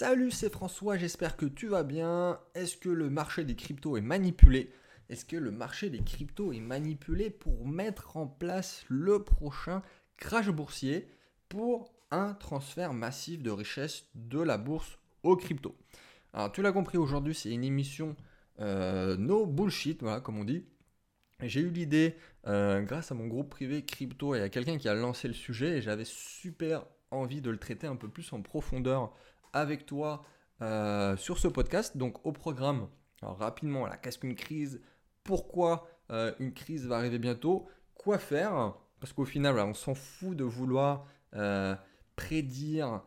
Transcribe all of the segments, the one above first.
Salut, c'est François, j'espère que tu vas bien. Est-ce que le marché des cryptos est manipulé? Est-ce que le marché des cryptos est manipulé pour mettre en place le prochain crash boursier pour un transfert massif de richesse de la bourse aux cryptos? Alors, tu l'as compris, aujourd'hui, c'est une émission euh, no bullshit, voilà, comme on dit. J'ai eu l'idée, euh, grâce à mon groupe privé crypto, et à quelqu'un qui a lancé le sujet, et j'avais super envie de le traiter un peu plus en profondeur avec toi euh, sur ce podcast. Donc au programme, rapidement, qu'est-ce qu'une crise? Pourquoi euh, une crise va arriver bientôt? Quoi faire? Parce qu'au final, on s'en fout de vouloir euh, prédire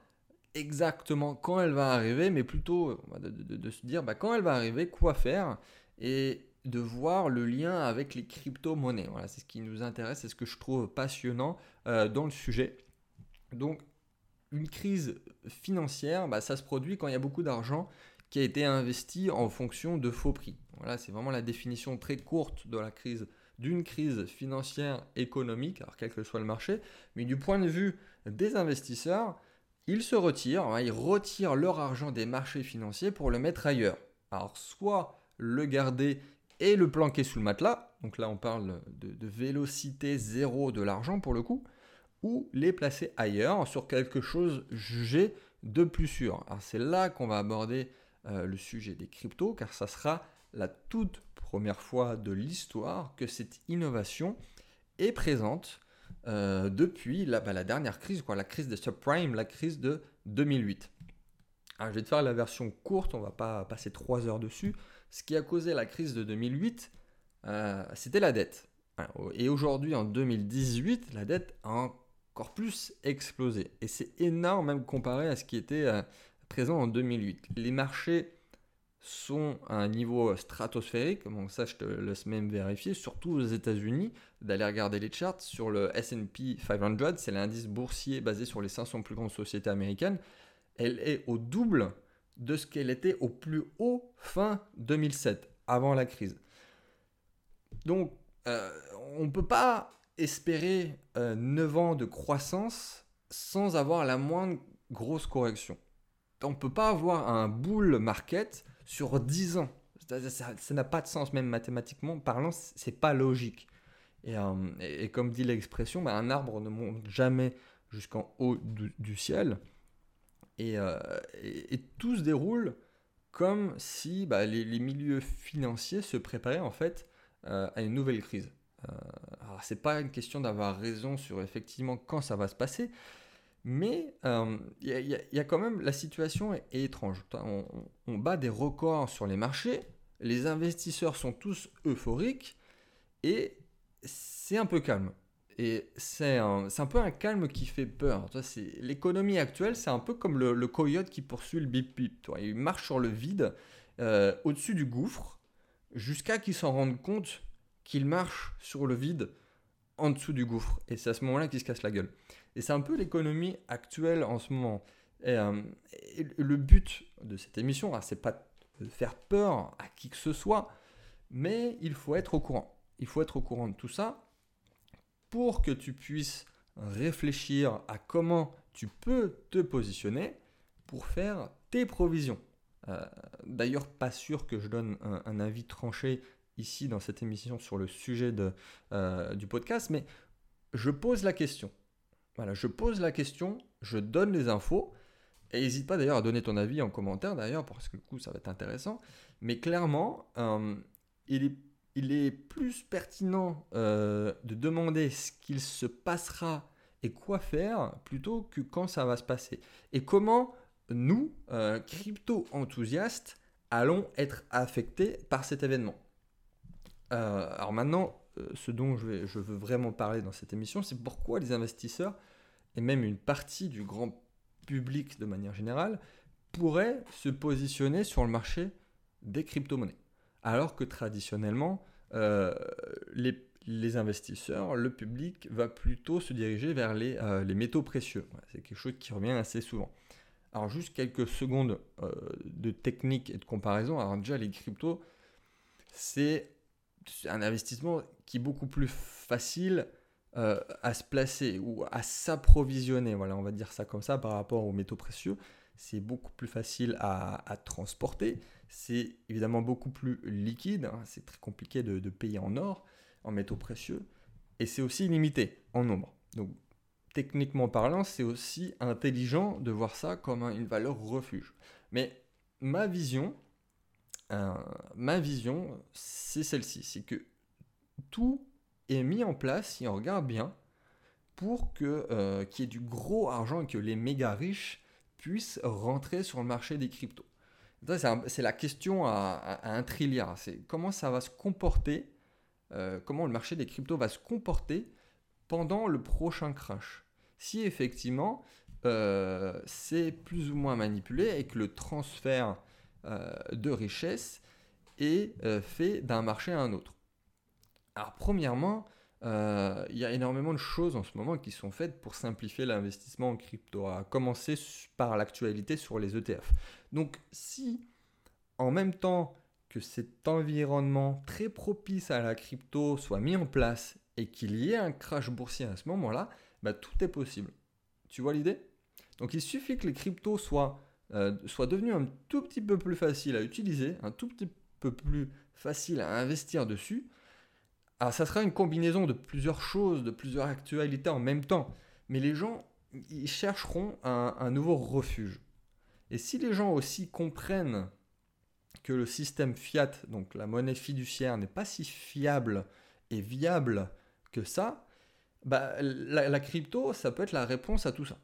exactement quand elle va arriver, mais plutôt de, se dire bah, quand elle va arriver, quoi faire? Et de voir le lien avec les crypto-monnaies. Voilà, c'est ce qui nous intéresse, c'est ce que je trouve passionnant dans le sujet. Donc une crise financière, bah, ça se produit quand il y a beaucoup d'argent qui a été investi en fonction de faux prix. Voilà, c'est vraiment la définition très courte de la crise, d'une crise financière économique, alors quel que soit le marché. Mais du point de vue des investisseurs, ils se retirent, hein, ils retirent leur argent des marchés financiers pour le mettre ailleurs. Alors soit le garder et le planquer sous le matelas, donc là on parle de, de vélocité zéro de l'argent pour le coup, ou les placer ailleurs sur quelque chose jugé de plus sûr. Alors c'est là qu'on va aborder euh, le sujet des cryptos car ça sera la toute première fois de l'histoire que cette innovation est présente euh, depuis la, bah, la, dernière crise, quoi, la crise des subprimes, la crise de 2008. Alors, je vais te faire la version courte, on va pas passer trois heures dessus. Ce qui a causé la crise de 2008, euh, c'était la dette. Et aujourd'hui, en 2018, la dette a encore plus explosé. Et c'est énorme même comparé à ce qui était euh, présent en 2008. Les marchés sont à un niveau stratosphérique, bon ça je te laisse même vérifier, surtout aux États-Unis, d'aller regarder les charts sur le SP 500, c'est l'indice boursier basé sur les 500 plus grandes sociétés américaines, elle est au double de ce qu'elle était au plus haut fin 2007, avant la crise. Donc euh, on ne peut pas espérer 9 euh, ans de croissance sans avoir la moindre grosse correction. On ne peut pas avoir un bull market sur 10 ans. Ça n'a pas de sens, même mathématiquement parlant, c'est pas logique. Et, euh, comme dit l'expression, bah, un arbre ne monte jamais jusqu'en haut du, ciel. Euh, et, tout se déroule comme si bah, les, milieux financiers se préparaient en fait à une nouvelle crise. Euh, alors, c'est pas une question d'avoir raison sur effectivement quand ça va se passer, mais il euh, y, a quand même la situation est, étrange. On, bat des records sur les marchés, les investisseurs sont tous euphoriques et c'est un peu calme. Et c'est un, un, peu un calme qui fait peur. L'économie actuelle, c'est un peu comme le, coyote qui poursuit le bip bip. Il marche sur le vide, euh, au-dessus du gouffre, jusqu'à qu'il s'en rende compte qu'il marche sur le vide en dessous du gouffre. Et c'est à ce moment-là qu'il se casse la gueule. Et c'est un peu l'économie actuelle en ce moment. Et, euh, le but de cette émission, c'est pas de faire peur à qui que ce soit, mais il faut être au courant. Il faut être au courant de tout ça pour que tu puisses réfléchir à comment tu peux te positionner pour faire tes provisions. Euh, d'ailleurs, pas sûr que je donne un avis tranché ici dans cette émission sur le sujet euh, du podcast, mais je pose la question. Voilà, je pose la question, je donne les infos, et n'hésite pas d'ailleurs à donner ton avis en commentaire d'ailleurs, parce que du coup ça va être intéressant. Mais clairement, euh, il, est, il est plus pertinent euh, de demander ce qu'il se passera et quoi faire plutôt que quand ça va se passer. Et comment nous, crypto-enthousiastes, allons être affectés par cet événement. Euh, alors maintenant, euh, ce dont je, veux vraiment parler dans cette émission, c'est pourquoi les investisseurs, et même une partie du grand public de manière générale, pourraient se positionner sur le marché des crypto-monnaies. Alors que traditionnellement, euh, les, investisseurs, le public va plutôt se diriger vers les, les métaux précieux. c'est quelque chose qui revient assez souvent. Alors juste quelques secondes de technique et de comparaison. Alors déjà les cryptos, c'est un investissement qui est beaucoup plus facile euh, à se placer ou à s'approvisionner, voilà, on va dire ça comme ça par rapport aux métaux précieux. c'est beaucoup plus facile à, transporter, c'est évidemment beaucoup plus liquide, hein. c'est très compliqué de, payer en or, en métaux précieux, et c'est aussi limité en nombre. Donc techniquement parlant, c'est aussi intelligent de voir ça comme une valeur refuge. Mais ma vision, ma vision, c'est celle-ci, c'est que tout est mis en place, si on regarde bien, pour que euh, qu'il y ait du gros argent et que les méga riches puissent rentrer sur le marché des cryptos. C'est la question à, un trilliard. C'est comment ça va se comporter, euh, comment le marché des cryptos va se comporter pendant le prochain crash. Si effectivement euh, c'est plus ou moins manipulé et que le transfert de richesse est fait d'un marché à un autre. Alors premièrement, euh, il y a énormément de choses en ce moment qui sont faites pour simplifier l'investissement en crypto, à commencer par l'actualité sur les ETF. Donc si en même temps que cet environnement très propice à la crypto soit mis en place et qu'il y ait un crash boursier à ce moment-là, bah, tout est possible. Tu vois l'idée? Donc il suffit que les cryptos soient, euh, soient devenus un tout petit peu plus faciles à utiliser, un tout petit peu plus facile à investir dessus, alors ça sera une combinaison de plusieurs choses, de plusieurs actualités en même temps. Mais les gens, ils chercheront un, nouveau refuge. Et si les gens aussi comprennent que le système fiat, donc la monnaie fiduciaire, n'est pas si fiable et viable que ça, bah, la, crypto, ça peut être la réponse à tout ça.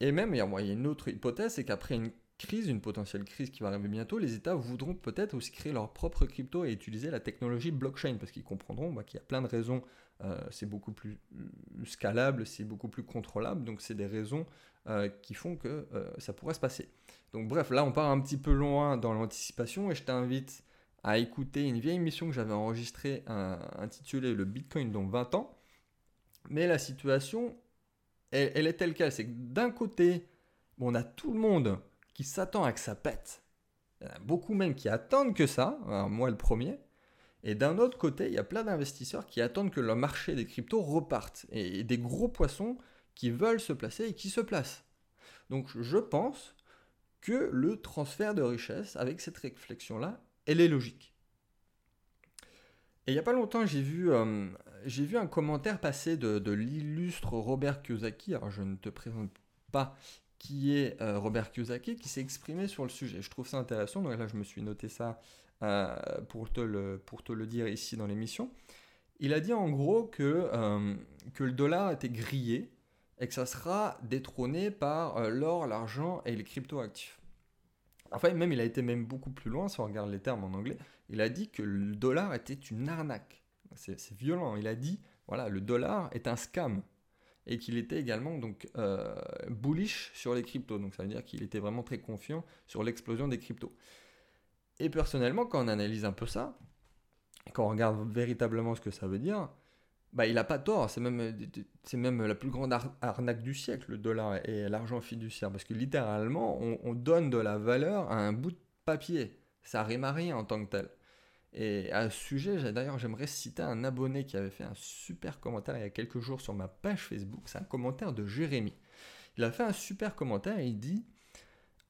Et même, il y a une autre hypothèse, c'est qu'après une crise, une potentielle crise qui va arriver bientôt, les États voudront peut-être aussi créer leur propre crypto et utiliser la technologie blockchain parce qu'ils comprendront bah, qu'il y a plein de raisons. Euh, c'est beaucoup plus euh, scalable, c'est beaucoup plus contrôlable, donc c'est des raisons euh, qui font que ça pourrait se passer. Donc bref, là on part un petit peu loin dans l'anticipation et je t'invite à écouter une vieille émission que j'avais enregistrée intitulée Le Bitcoin dans 20 ans. Mais la situation, elle, elle est telle qu'elle, c'est que d'un côté, on a tout le monde qui s'attend à que ça pète. Beaucoup même qui attendent que ça, moi le premier. Et d'un autre côté, il y a plein d'investisseurs qui attendent que le marché des cryptos reparte. Et des gros poissons qui veulent se placer et qui se placent. Donc je pense que le transfert de richesse, avec cette réflexion-là, elle est logique. Et il n'y a pas longtemps, j'ai vu, euh, vu un commentaire passer de, l'illustre Robert Kiyosaki. Alors je ne te présente pas qui est euh, Robert Kiyosaki, qui s'est exprimé sur le sujet. Je trouve ça intéressant, donc là je me suis noté ça euh, pour, te le, pour te le dire ici dans l'émission. Il a dit en gros que, euh, que le dollar était grillé et que ça sera détrôné par l'or, l'argent et les cryptoactifs. Enfin, même il a été même beaucoup plus loin, si on regarde les termes en anglais. Il a dit que le dollar était une arnaque. C'est violent. Il a dit, voilà, le dollar est un scam et qu'il était également donc euh, bullish sur les cryptos. Donc ça veut dire qu'il était vraiment très confiant sur l'explosion des cryptos. Et personnellement, quand on analyse un peu ça, quand on regarde véritablement ce que ça veut dire, bah, il n'a pas tort. C'est même, même la plus grande arnaque du siècle, le dollar et l'argent fiduciaire. Parce que littéralement, on, on, donne de la valeur à un bout de papier. Ça rime à rien en tant que tel. Et à ce sujet, d'ailleurs, j'aimerais citer un abonné qui avait fait un super commentaire il y a quelques jours sur ma page Facebook. C'est un commentaire de Jérémy. Il a fait un super commentaire et il dit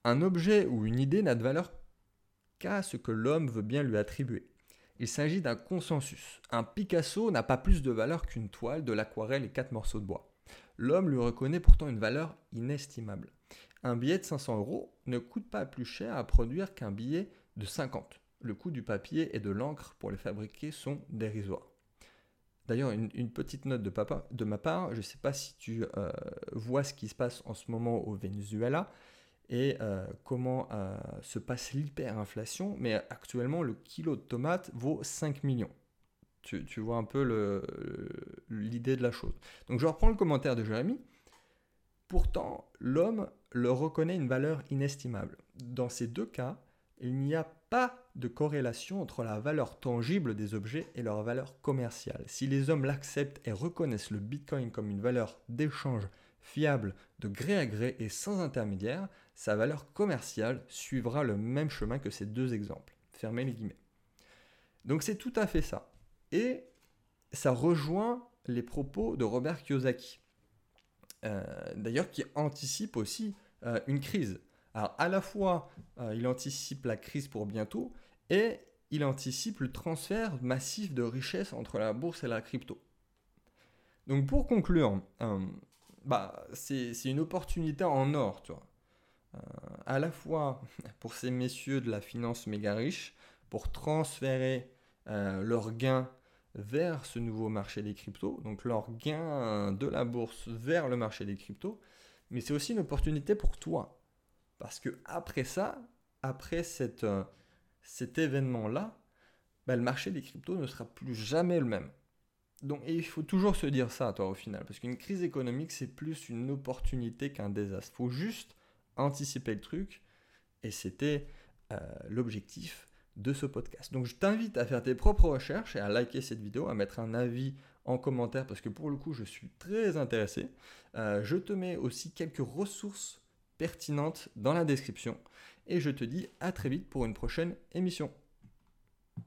Un objet ou une idée n'a de valeur qu'à ce que l'homme veut bien lui attribuer. Il s'agit d'un consensus. Un Picasso n'a pas plus de valeur qu'une toile, de l'aquarelle et quatre morceaux de bois. L'homme lui reconnaît pourtant une valeur inestimable. Un billet de 500 euros ne coûte pas plus cher à produire qu'un billet de 50 le coût du papier et de l'encre pour les fabriquer sont dérisoires. D'ailleurs, une, petite note de, papa, de ma part, je ne sais pas si tu euh, vois ce qui se passe en ce moment au Venezuela et euh, comment euh, se passe l'hyperinflation, mais actuellement le kilo de tomates vaut 5 millions. Tu, vois un peu l'idée de la chose. Donc je reprends le commentaire de Jérémy. Pourtant, l'homme leur reconnaît une valeur inestimable. Dans ces deux cas, il n'y a pas de corrélation entre la valeur tangible des objets et leur valeur commerciale. Si les hommes l'acceptent et reconnaissent le Bitcoin comme une valeur d'échange fiable de gré à gré et sans intermédiaire, sa valeur commerciale suivra le même chemin que ces deux exemples. Fermez les guillemets. Donc c'est tout à fait ça. Et ça rejoint les propos de Robert Kiyosaki. Euh, d'ailleurs qui anticipe aussi euh, une crise. Alors à la fois, euh, il anticipe la crise pour bientôt et il anticipe le transfert massif de richesses entre la bourse et la crypto. Donc pour conclure, bah, c'est une opportunité en or, tu vois. à la fois pour ces messieurs de la finance méga riche, pour transférer leurs gains vers ce nouveau marché des cryptos, donc leur gain de la bourse vers le marché des cryptos, mais c'est aussi une opportunité pour toi. Parce que après ça, après euh, cet événement-là, bah, le marché des cryptos ne sera plus jamais le même. Donc il faut toujours se dire ça, toi, au final, parce qu'une crise économique, c'est plus une opportunité qu'un désastre. Il faut juste anticiper le truc, et c'était euh, l'objectif de ce podcast. Donc je t'invite à faire tes propres recherches et à liker cette vidéo, à mettre un avis en commentaire parce que pour le coup je suis très intéressé. Euh, je te mets aussi quelques ressources pertinentes dans la description et je te dis à très vite pour une prochaine émission.